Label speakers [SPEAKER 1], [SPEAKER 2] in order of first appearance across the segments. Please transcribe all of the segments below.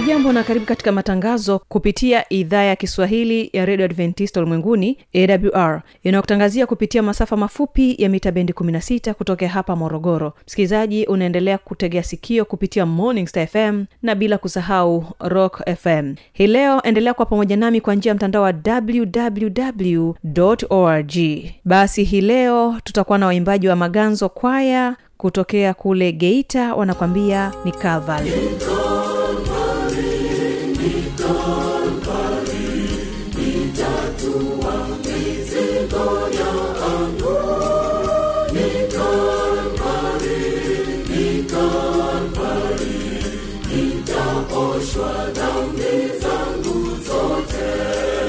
[SPEAKER 1] hujambo na karibu katika matangazo kupitia idhaa ya kiswahili ya redio adventista ulimwenguni awr inayokutangazia kupitia masafa mafupi ya mita bendi 16 kutokea hapa morogoro. Msikilizaji unaendelea kutegea sikio kupitia morning star fm na bila kusahau rock fm hii leo endelea kuwa pamoja nami kwa njia ya mtandao wa www org. Basi hii leo tutakuwa na waimbaji wa maganzo kwaya kutokea kule geita wanakwambia ni calvary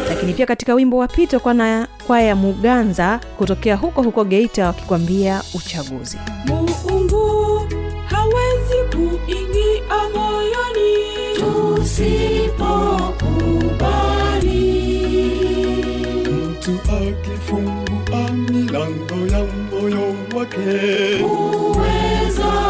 [SPEAKER 1] lakini pia katika wimbo wa pito kwana kwaya ya muganza kutokea huko huko geita wakikwambia uchaguzi.
[SPEAKER 2] Mungu
[SPEAKER 3] tusipokubali
[SPEAKER 4] mtu akifungua milango ya moyo wake.
[SPEAKER 3] Kuweza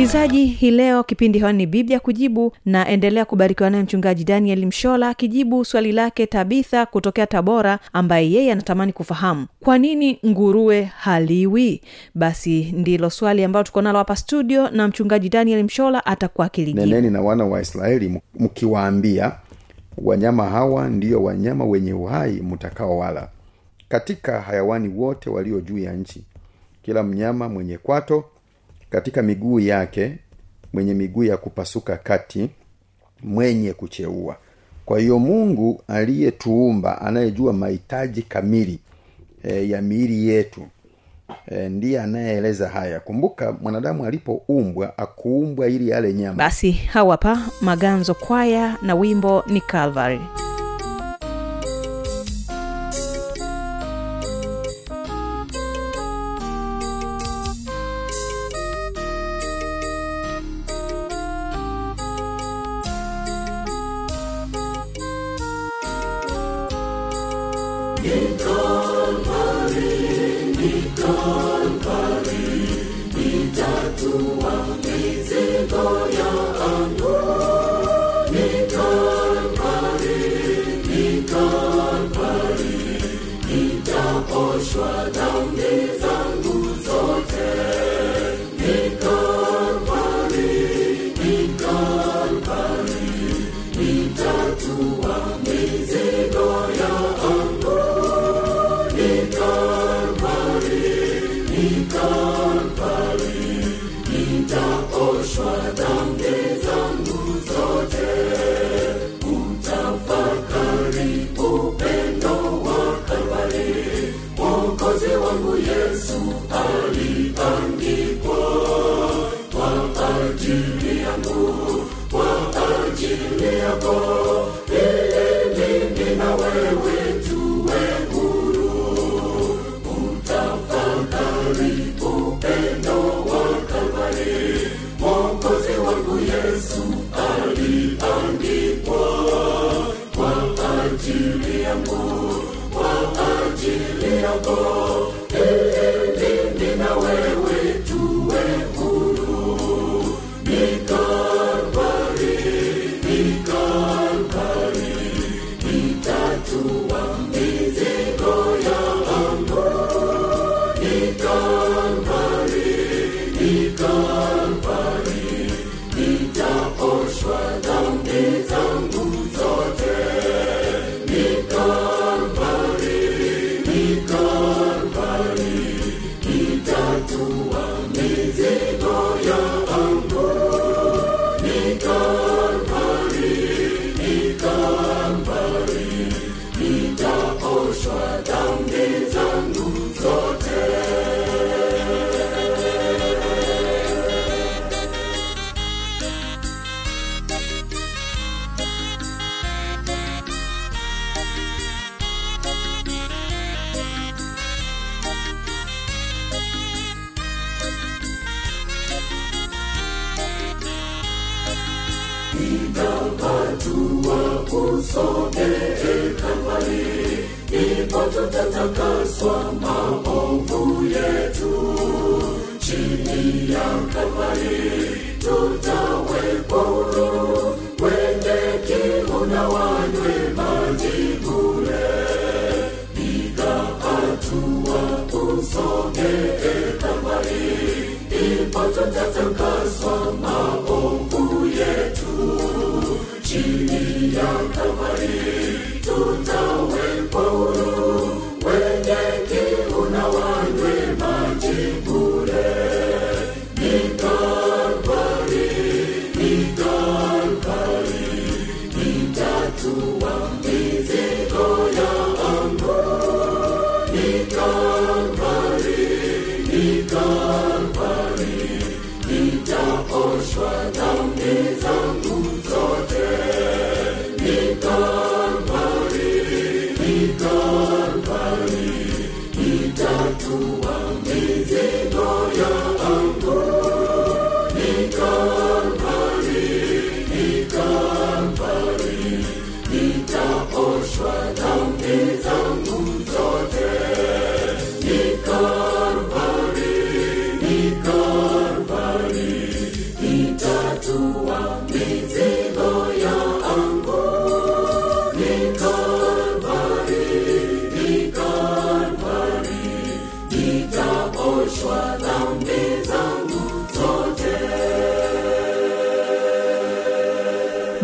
[SPEAKER 1] msikilizaji hii leo kipindi hewani ni biblia kujibu na endelea kubarikiwa naye mchungaji daniel mshola akijibu swali lake tabitha kutokea tabora ambaye yeye anatamani kufahamu kwa nini nguruwe haliwi? Basi ndilo swali ambalo tuko nalo hapa studio na mchungaji daniel mshola atakuwa
[SPEAKER 5] akilineneni na wana wa israeli mkiwaambia wanyama hawa ndiyo wanyama wenye uhai mtakaowala. Katika hayawani wote walio juu ya nchi kila mnyama mwenye kwato katika miguu yake mwenye miguu ya kupasuka kati mwenye kucheua. Kwa hiyo mungu aliyetuumba anayejua mahitaji kamili e, ya miili yetu e, ndiye anayeeleza haya. Kumbuka mwanadamu alipoumbwa akuumbwa ili yale nyama.
[SPEAKER 1] Basi hawa hapa maganzo kwaya na wimbo ni calvary
[SPEAKER 3] Kalvari, nitatua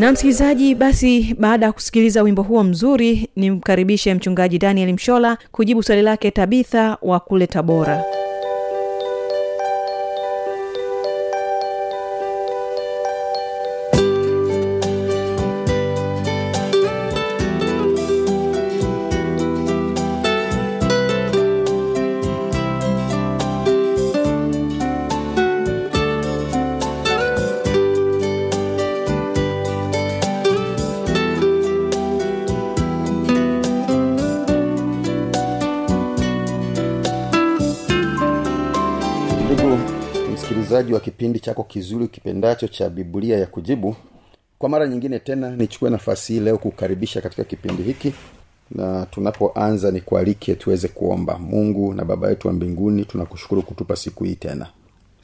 [SPEAKER 1] na msikilizaji basi baada ya kusikiliza wimbo huo mzuri nimkaribishe mchungaji daniel mshola kujibu swali lake tabitha wa kule tabora
[SPEAKER 5] msikilizaji wa kipindi chako kizuri kipendacho cha biblia ya kujibu. Kwa mara nyingine tena nichukue nafasi hii leo kukaribisha katika kipindi hiki. Na tunapoanza nikualike tuweze kuomba. Mungu na baba yetu wa mbinguni tunakushukuru kutupa siku hii tena.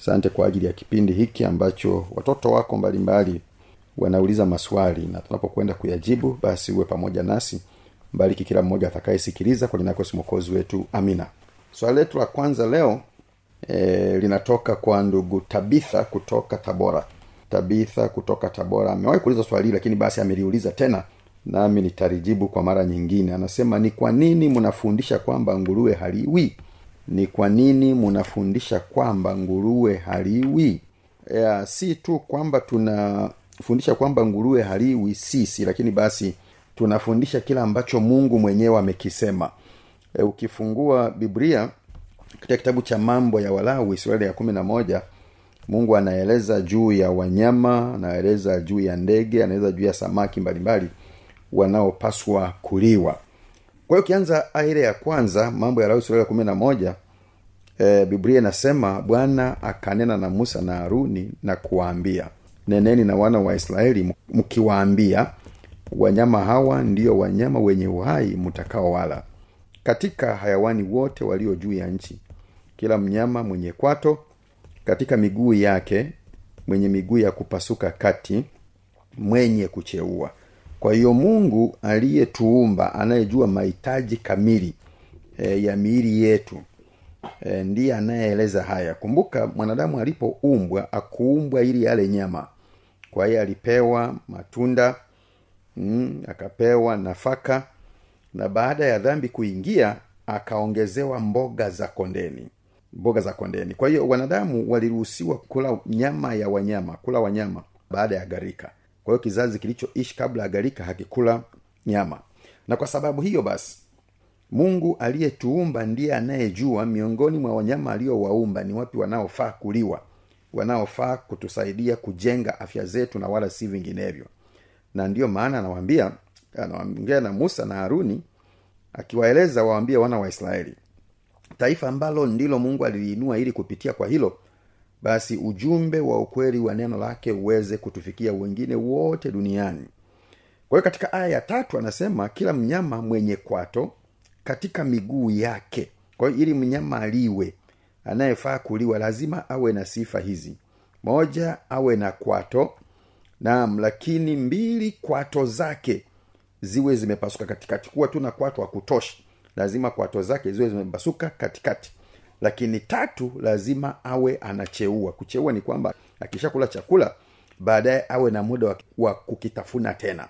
[SPEAKER 5] Asante kwa ajili ya kipindi hiki ambacho watoto wako mbalimbali wanauliza maswali na tunapokwenda kuyajibu basi uwe pamoja nasi. Mbariki kila mmoja atakayesikiliza kwa linako simokozi wetu. Amina. Swali letu la kwanza leo e, linatoka kwa ndugu tabitha kutoka tabora. Tabitha kutoka tabora amewahi kuuliza swali hili lakini basi ameliuliza tena nami nitalijibu kwa mara nyingine. Anasema ni kwa nini mnafundisha kwamba nguruwe haliwi? Ni kwa nini mnafundisha kwamba nguruwe haliwi? Ya, si tu kwamba tunafundisha kwamba nguruwe haliwi sisi lakini basi tunafundisha kile ambacho mungu mwenyewe amekisema. E, ukifungua biblia katika kitabu cha mambo ya walawi sura ya kumi na moja mungu anaeleza juu ya wanyama anaeleza juu ya ndege anaeleza juu ya samaki mbalimbali wanaopaswa kuliwa. Kwa hiyo ukianza aya ya kwanza mambo ya lawi sura ya kumi na moja e, biblia inasema bwana akanena na musa na haruni na kuwaambia neneni na wana wa israeli mkiwaambia wanyama hawa ndiyo wanyama wenye uhai mtakao wala katika hayawani wote walio juu ya nchi. Kila mnyama mwenye kwato katika miguu yake mwenye miguu ya kupasuka kati mwenye kucheua. Kwa hiyo mungu aliyetuumba anayejua mahitaji kamili e, ya miili yetu e, ndiye anayeeleza haya. Kumbuka mwanadamu alipoumbwa akuumbwa ili yale nyama. Kwa hiyo alipewa matunda mm, akapewa nafaka na baada ya dhambi kuingia akaongezewa mboga za kondeni. Mboga za kondeni. Kwa hiyo wanadamu waliruhusiwa kula nyama ya wanyama kula wanyama baada ya garika kwa hiyo kizazi kilichoishi kabla ya garika hakikula nyama. Na kwa sababu hiyo basi mungu aliyetuumba ndiye anayejua miongoni mwa wanyama aliowaumba ni wapi wanaofaa kuliwa wanaofaa kutusaidia kujenga afya zetu na wala si vinginevyo. Na ndiyo maana anawaambia anaongea na musa na haruni akiwaeleza waambie wana wa israeli taifa ambalo ndilo mungu aliliinua ili kupitia kwa hilo basi ujumbe wa ukweli wa neno lake uweze kutufikia wengine wote duniani. Kwa hiyo katika aya ya tatu anasema kila mnyama mwenye kwato katika miguu yake. Kwa hiyo ili mnyama aliwe anayefaa kuliwa lazima awe na sifa hizi. Moja awe na kwato naam lakini mbili kwato zake ziwe zimepasuka katikati. Kuwa tu na kwato akutoshi lazima kwato zake ziwe zimepasuka katikati. Lakini tatu lazima awe anacheua. Kucheua ni kwamba akishakula chakula baadaye awe na muda wa, wa kukitafuna tena.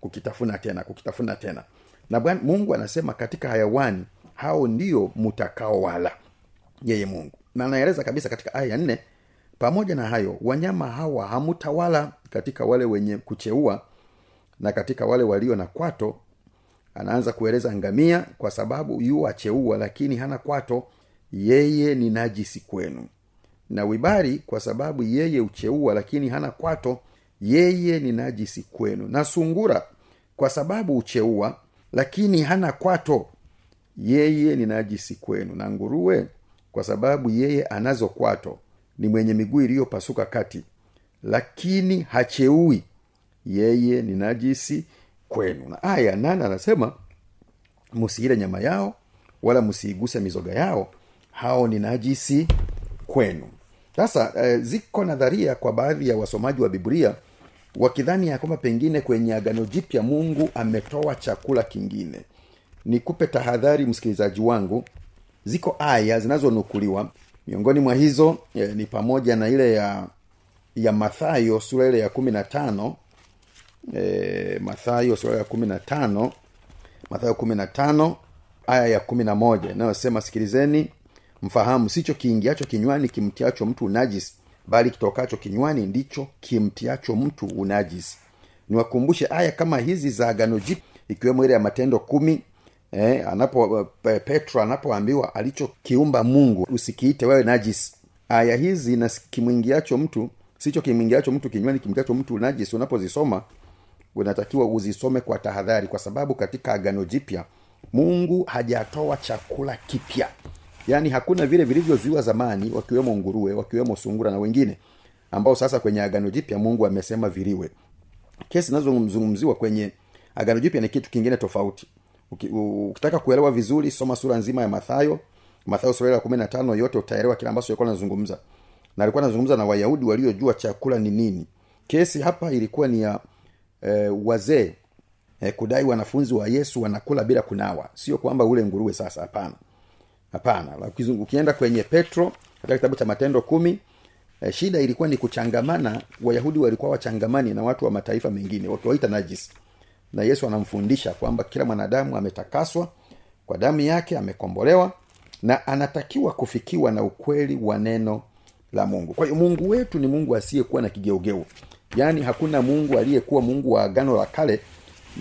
[SPEAKER 5] Kukitafuna tena kukitafuna tena. Na bwana mungu anasema katika hayawani hao ndio mutakao wala yeye mungu. Na anaeleza kabisa katika aya ya nne pamoja na hayo wanyama hawa hamutawala katika wale wenye kucheua na katika wale walio na kwato anaanza kueleza ngamia kwa sababu yu acheua lakini hana kwato yeye ni najisi kwenu. Na wibari kwa sababu yeye ucheua lakini hana kwato yeye ni najisi kwenu. Na sungura kwa sababu ucheua lakini hana kwato yeye ni najisi kwenu. Na nguruwe kwa sababu yeye anazo kwato ni mwenye miguu iliyopasuka kati lakini hacheui yeye ni najisi kwenu. Na aya nane anasema msiile nyama yao wala msiiguse mizoga yao hao ni najisi kwenu. Sasa eh, ziko nadharia kwa baadhi ya wasomaji wa biblia wakidhani ya kwamba pengine kwenye agano jipya mungu ametoa chakula kingine. Nikupe tahadhari msikilizaji wangu ziko aya zinazonukuliwa miongoni mwa hizo eh, ni pamoja na ile ya ya mathayo sura ile ya kumi na tano e, mathayo sura ya kumi na tano. Mathayo kumi na tano aya ya kumi na moja inayosema sikilizeni mfahamu sicho kiingiacho kinywani kimtiacho mtu unajisi bali kitokacho kinywani ndicho kimtiacho mtu unajisi niwakumbushe aya kama hizi za agano jip ikiwemo ile ya matendo kumi eh, anapo eh, petro anapoambiwa alichokiumba mungu usikiite wewe najisi aya hizi na kimwingiacho mtu sicho kimwingiacho mtu kinywani kimtiacho mtu unajisi unapozisoma unatakiwa uzisome kwa tahadhari kwa sababu katika agano jipya mungu hajatoa chakula kipya. Yaani hakuna vile vilivyozuiwa zamani wakiwemo nguruwe wakiwemo sungura na wengine ambao sasa kwenye agano jipya mungu amesema viliwe kesi zinazozungumziwa kwenye agano jipya ni kitu kingine tofauti. Ukitaka kuelewa vizuri soma sura nzima ya mathayo. Mathayo sura ya kumi na tano yote utaelewa kile ambacho alikuwa anazungumza. Na alikuwa anazungumza na wayahudi waliojua chakula ni nini. Kesi hapa ilikuwa ni ya eh, wazee eh, kudai wanafunzi wa yesu wanakula bila kunawa. Sio kwamba ule nguruwe sasa hapana. Hapana. Ukienda kwenye petro katika kitabu cha matendo kumi eh, shida ilikuwa ni kuchangamana. Wayahudi walikuwa wachangamani na watu wa mataifa mengine wakiwaita najis. Na yesu anamfundisha kwamba kila mwanadamu ametakaswa kwa damu yake amekombolewa na anatakiwa kufikiwa na ukweli wa neno la mungu. Kwa hiyo mungu wetu ni mungu asiyekuwa na kigeugeu yaani hakuna mungu aliyekuwa mungu wa agano la kale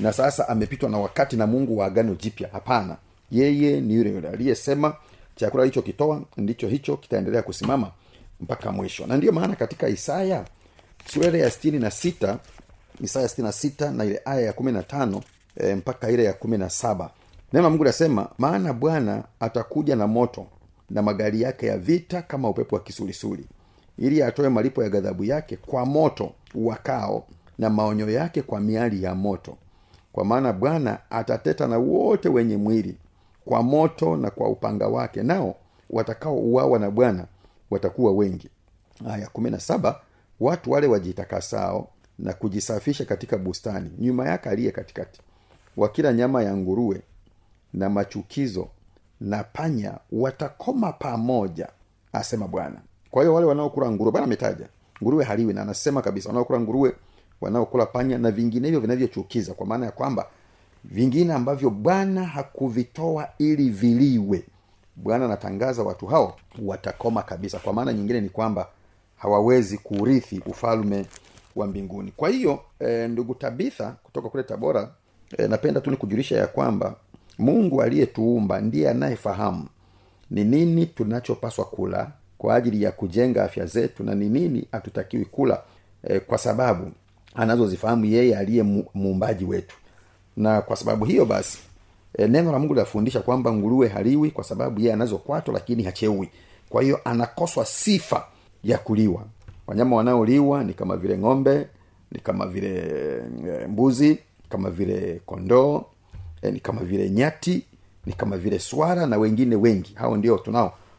[SPEAKER 5] na sasa amepitwa na wakati na mungu wa agano jipya. Hapana. Yeye ni yule yule aliyesema chakula alichokitoa ndicho hicho kitaendelea kusimama mpaka mwisho. Na ndiyo maana katika isaya sura ya stini na sita isaya stini na sita na ile aya ya kumi na tano e, mpaka ile ya kumi na saba. Neno mungu nasema maana bwana atakuja na moto na magari yake ya vita kama upepo wa kisulisuli ili atoe malipo ya ghadhabu yake kwa moto wakao na maonyo yake kwa miali ya moto. Kwa maana bwana atateta na wote wenye mwili kwa moto na kwa upanga wake nao watakaouawa na bwana watakuwa wengi. Aya kumi watu wale wajitakasao na kujisafisha katika bustani nyuma yake aliye katikati wakila nyama ya nguruwe na machukizo na panya watakoma pamoja asema bwana. Kwa hiyo wale wanaokula nguruwe bwana ametaja nguruwe haliwi. Na anasema kabisa wanaokula nguruwe wanaokula panya na vinginevyo vinavyochukiza kwa maana ya kwamba vingine ambavyo bwana hakuvitoa ili viliwe bwana anatangaza watu hao watakoma kabisa. Kwa maana nyingine ni kwamba hawawezi kuurithi ufalme wa mbinguni. Kwa hiyo e, ndugu tabitha kutoka kule tabora e, napenda tu nikujulisha ya kwamba mungu aliyetuumba ndiye anayefahamu ni nini tunachopaswa kula kwa ajili ya kujenga afya zetu na ni nini hatutakiwi kula e, kwa sababu anazozifahamu yeye aliye mu- muumbaji wetu. Na kwa sababu hiyo basi e, neno la mungu linafundisha kwamba nguruwe haliwi kwa sababu yeye anazo kwato lakini hacheui kwa hiyo anakoswa sifa ya kuliwa. Wanyama wanaoliwa ni kama vile ng'ombe ni kama vile e, mbuzi kama vile kondoo e, ni kama vile nyati ni kama vile swara na wengine wengi. Hao ndio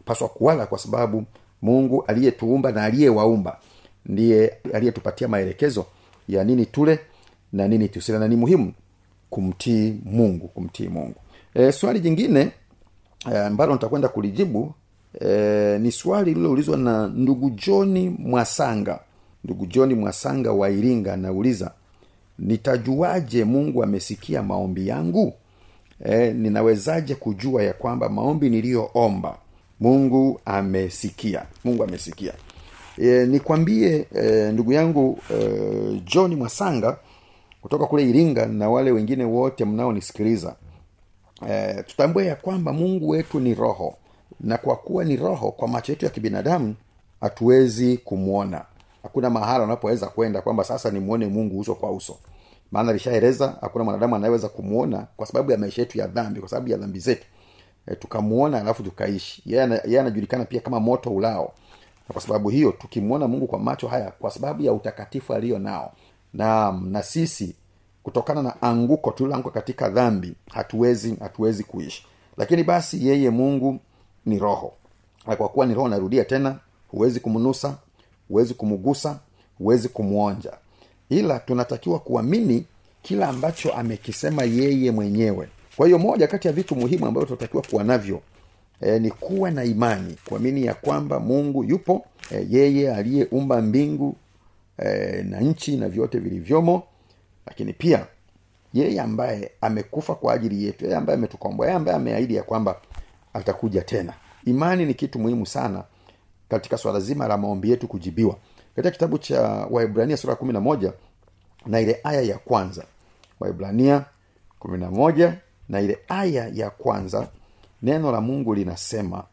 [SPEAKER 5] tunaopaswa kuwala kwa sababu mungu aliyetuumba na aliyewaumba ndiye aliyetupatia maelekezo ya nini tule na nini tusile na ni muhimu kumtii mungu kumtii mungu. E, swali jingine ambalo e, nitakwenda kulijibu e, ni swali lililoulizwa na ndugu joni mwasanga. Ndugu joni mwasanga wa iringa anauliza nitajuaje mungu amesikia maombi yangu? E, ninawezaje kujua ya kwamba maombi niliyoomba mungu amesikia. Mungu amesikia. E, nikwambie e, ndugu yangu e, john mwasanga kutoka kule iringa na wale wengine wote mnaonisikiliza e, tutambue ya kwamba mungu wetu ni roho. Na kwa kuwa ni roho kwa macho yetu ya kibinadamu hatuwezi kumwona hakuna mahala unapoweza kwenda kwamba sasa nimwone mungu uso kwa uso. Maana alishaeleza hakuna mwanadamu anayeweza kumwona kwa sababu ya maisha yetu ya dhambi kwa sababu ya dhambi zetu e, tukamwona alafu tukaishi. Yeye anajulikana pia kama moto ulao. Na kwa sababu hiyo tukimwona mungu kwa macho haya kwa sababu ya utakatifu aliyo nao na na sisi kutokana na anguko tuliloanguka katika dhambi hatuwezi hatuwezi kuishi. Lakini basi yeye mungu ni roho. Na kwa kuwa ni roho narudia tena huwezi kumnusa huwezi kumgusa huwezi kumwonja ila tunatakiwa kuamini kila ambacho amekisema yeye mwenyewe kwa hiyo moja kati ya vitu muhimu ambavyo tunatakiwa kuwa navyo e, ni kuwa na imani kuamini ya kwamba mungu yupo e, yeye aliyeumba mbingu e, na nchi na vyote vilivyomo. Lakini pia yeye ambaye amekufa kwa ajili yetu yeye ambaye ametukomboa yeye ambaye ameahidi ya kwamba atakuja tena. Imani ni kitu muhimu sana katika swala zima la maombi yetu kujibiwa. Katika kitabu cha waibrania sura kumi na moja na ile aya ya kwanza. Waibrania kumi na moja na ile aya ya kwanza neno la mungu linasema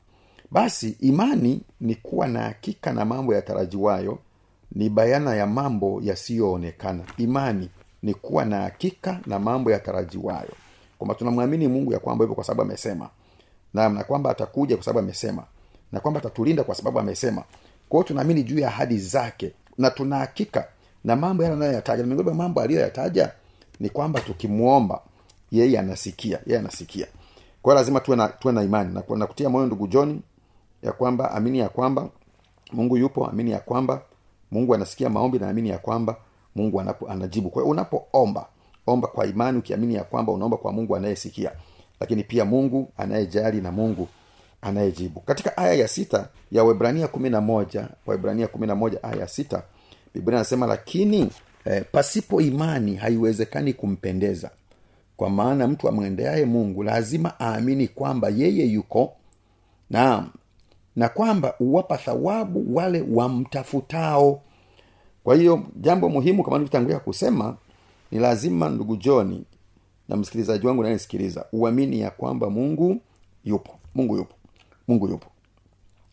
[SPEAKER 5] basi imani ni kuwa na hakika na mambo yatarajiwayo ni bayana ya mambo yasiyoonekana. Imani ni kuwa na hakika na mambo yatarajiwayo. Kwamba tunamwamini mungu ya kwamba hivyo kwa sababu amesema. Na, na kwamba atakuja kwa sababu amesema. Na kwamba atatulinda kwa sababu amesema. Kwao tunaamini juu ya ahadi zake. Na tuna na mambo yale anayoyataja na miongoni mambo aliyoyataja ni kwamba tukimwomba yeye anasikia yeye anasikia. Kwa lazima tuwe na, tuwe na imani na, moyo ndugu john ya kwamba amini ya kwamba mungu yupo amini ya kwamba mungu anasikia maombi na amini ya kwamba mungu anapo, anajibu. Kwa hiyo unapoomba omba kwa imani ukiamini ya kwamba unaomba kwa mungu anayesikia. Lakini pia mungu anayejali na mungu anayejibu. Katika aya ya sita ya webrania kumi na moja webrania kumi na moja aya ya sita biblia anasema lakini eh, pasipo imani haiwezekani kumpendeza kwa maana mtu amwendeaye mungu lazima aamini kwamba yeye yuko. Naam. Na kwamba uwapa thawabu wale wamtafutao. Kwa hiyo jambo muhimu kama nilivyotangulia kusema ni lazima ndugu joni na msikilizaji wangu nayesikiliza uamini ya kwamba mungu yupo. Mungu yupo. Mungu yupo.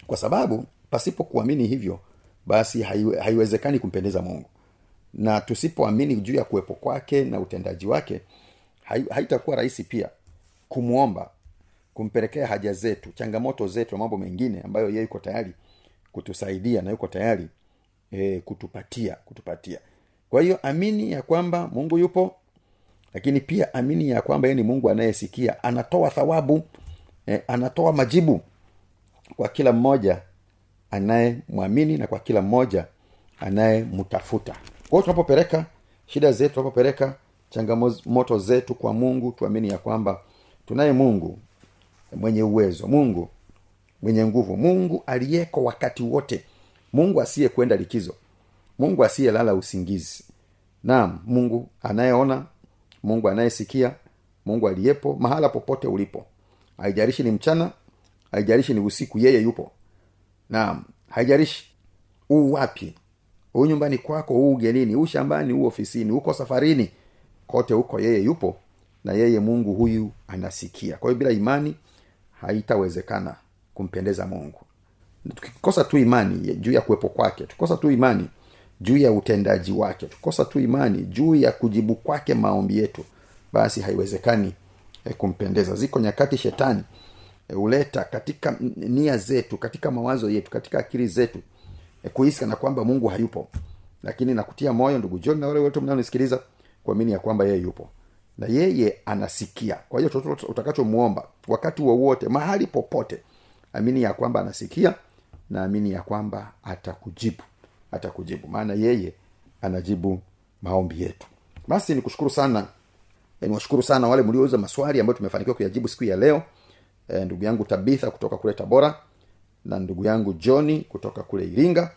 [SPEAKER 5] Kwa sababu pasipo kuamini hivyo basi haiwe, haiwezekani kumpendeza mungu. Na tusipoamini juu ya kuwepo kwake na utendaji wake haitakuwa rahisi pia kumwomba kumpelekea haja zetu changamoto zetu na mambo mengine ambayo yeye yuko tayari kutusaidia na yuko tayari e, kutupatia kutupatia. Kwa hiyo amini ya kwamba mungu yupo lakini pia amini ya kwamba yeye ni mungu anayesikia anatoa thawabu e, anatoa majibu kwa kila mmoja anayemwamini na kwa kila mmoja anayemtafuta. Kwao tunapopeleka shida zetu tunapopeleka changamoto zetu kwa mungu tuamini ya kwamba tunaye mungu mwenye uwezo mungu mwenye nguvu mungu aliyeko wakati wote mungu asiyekwenda likizo mungu asiyelala usingizi. Naam mungu anayeona mungu anayesikia mungu aliyepo mahala popote ulipo. Haijarishi ni mchana haijarishi ni usiku yeye yupo. Naam haijarishi uu wapi huu nyumbani kwako huu ugenini huu shambani huu ofisini huko safarini kote huko yeye yupo na yeye mungu huyu anasikia. Kwa hiyo bila imani haitawezekana kumpendeza mungu. Tukikosa tu imani juu ya kuwepo kwake tukikosa tu imani juu ya utendaji wake tukikosa tu imani juu ya kujibu kwake maombi yetu basi haiwezekani eh, kumpendeza. Ziko nyakati shetani eh, huleta katika nia zetu katika mawazo yetu katika akili zetu eh, kuhisi kana kwamba mungu hayupo. Lakini nakutia moyo ndugu john na wale wote mnaonisikiliza kuamini ya kwamba yeye yupo. Na yeye anasikia. Kwa hiyo chochote utakachomwomba wakati wowote mahali popote amini ya kwamba anasikia na amini ya kwamba atakujibu. Atakujibu. Maana yeye anajibu maombi yetu. Basi nikushukuru sana. E, niwashukuru sana wale mliouza maswali ambayo tumefanikiwa kuyajibu siku ya leo. E, ndugu yangu tabitha kutoka kule tabora na ndugu yangu johni kutoka kule iringa.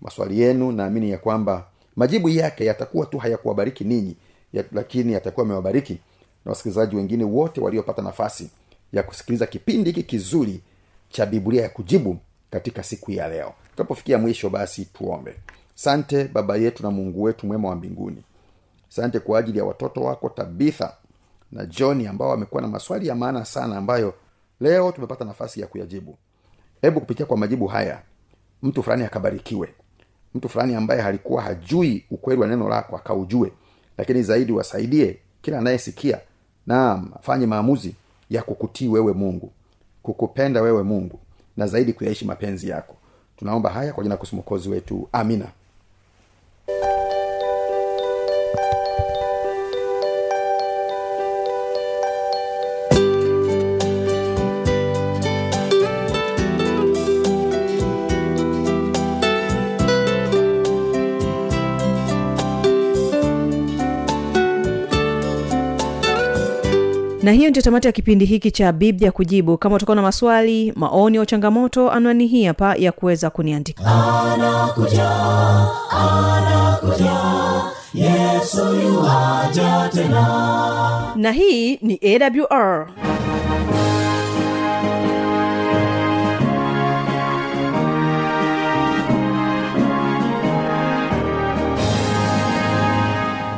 [SPEAKER 5] Maswali yenu naamini ya kwamba majibu yake yatakuwa tu hayakuwabariki ninyi ya, lakini atakuwa amewabariki na wasikilizaji wengine wote waliopata nafasi ya kusikiliza kipindi hiki kizuri cha biblia ya kujibu katika siku ya leo. Tunapofikia mwisho basi tuombe. Sante baba yetu na mungu wetu mwema wa mbinguni. Sante kwa ajili ya watoto wako tabitha na johni ambao wamekuwa na maswali ya maana sana ambayo leo tumepata nafasi ya kuyajibu. Hebu kupitia kwa majibu haya mtu fulani akabarikiwe. Mtu fulani ambaye halikuwa hajui ukweli wa neno lako akaujue lakini zaidi wasaidie kila anayesikia naam afanye maamuzi ya kukutii wewe mungu kukupenda wewe mungu na zaidi kuyaishi mapenzi yako. Tunaomba haya kwa jina kusimokozi wetu. Amina
[SPEAKER 1] na hiyo ndio tamati ya kipindi hiki cha biblia kujibu. Kama utakuwa na maswali maoni au changamoto anwani hii hapa ya kuweza kuniandika.
[SPEAKER 3] Anakuja anakuja yesu tena.
[SPEAKER 1] Na hii ni awr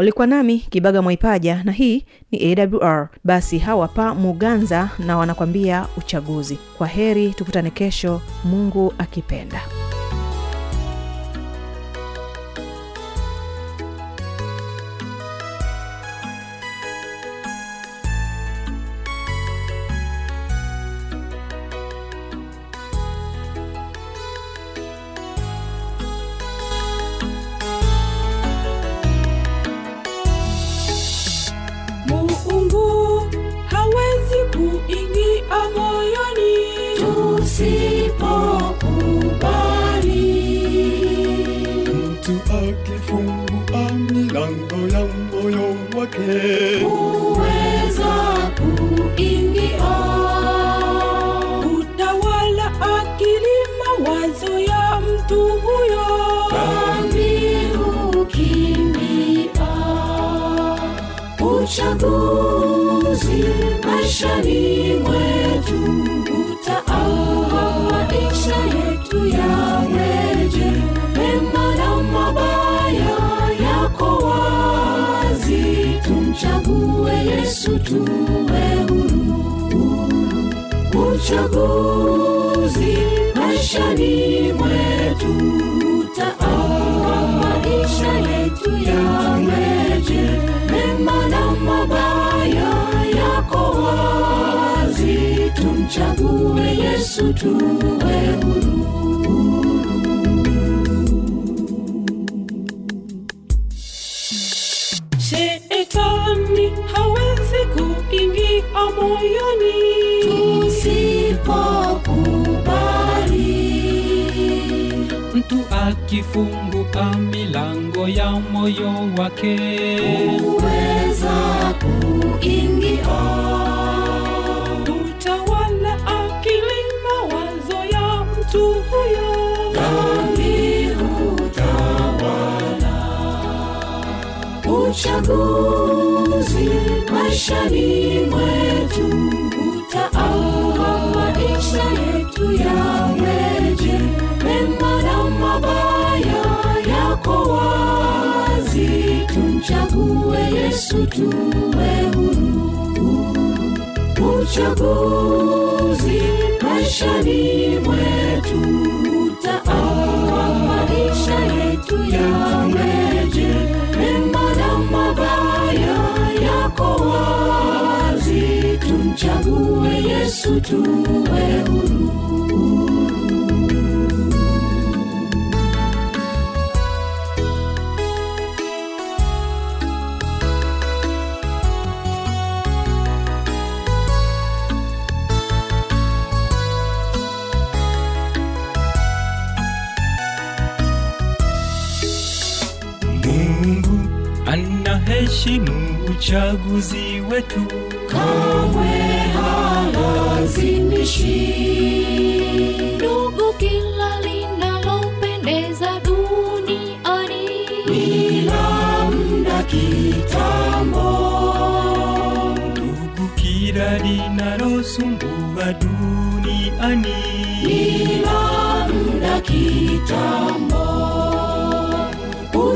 [SPEAKER 1] ulikuwa nami kibaga mwaipaja na hii ni awr basi hawa pa muganza na wanakwambia uchaguzi. Kwa heri tukutane kesho. Mungu akipenda
[SPEAKER 3] tusipokubali
[SPEAKER 4] mtu akifungua milango ya moyo wake.
[SPEAKER 3] Kuweza kuingia.
[SPEAKER 2] Utawala akili mawazo ya mtu huyo.
[SPEAKER 3] Dhambi hukimbia. Uchaguzi maishani mwetu yesu tuwe huru uchaguzi maishani mwetu utaamua maisha yetu yaweje mema na mabaya yako wazi tumchague yesu tuwe huru
[SPEAKER 2] moyoni.
[SPEAKER 3] Tusipokubali.
[SPEAKER 6] Mtu akifunguka milango ya moyo wake.
[SPEAKER 3] Uweza kuingia.
[SPEAKER 2] Utawala akili
[SPEAKER 3] mawazo ya mtu huyo maishani mwetu utaamua maisha yetu yaweje mema na mabaya yako wazi tumchague yesu tuwe huru. Uchaguzi maishani mwetu yesu tuwe huru.
[SPEAKER 6] Mungu anaheshimu uchaguzi wetu
[SPEAKER 7] duniani
[SPEAKER 3] ila mda kitambo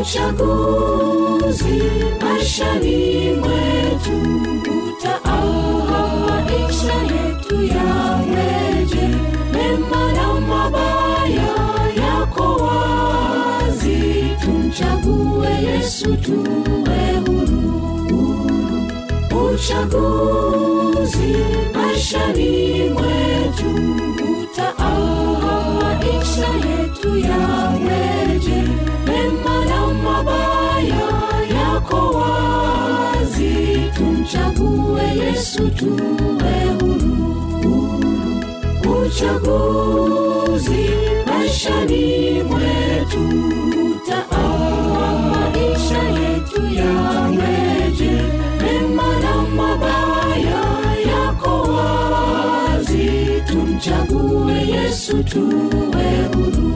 [SPEAKER 3] uchaguzi maishani mwetu utaamua maisha yetu yaweje mema na mabaya yako wazi. Tumchague yesu tuwe huru. Uchaguzi maishani mwetu maisha yetu yaweje? Mema na mabaya yako wazi. Tumchague yesu tuwe huru. Uchaguzi maishani mwetu. Utaamua maisha yetu yaweje Tumchague Yesu tuwe huru.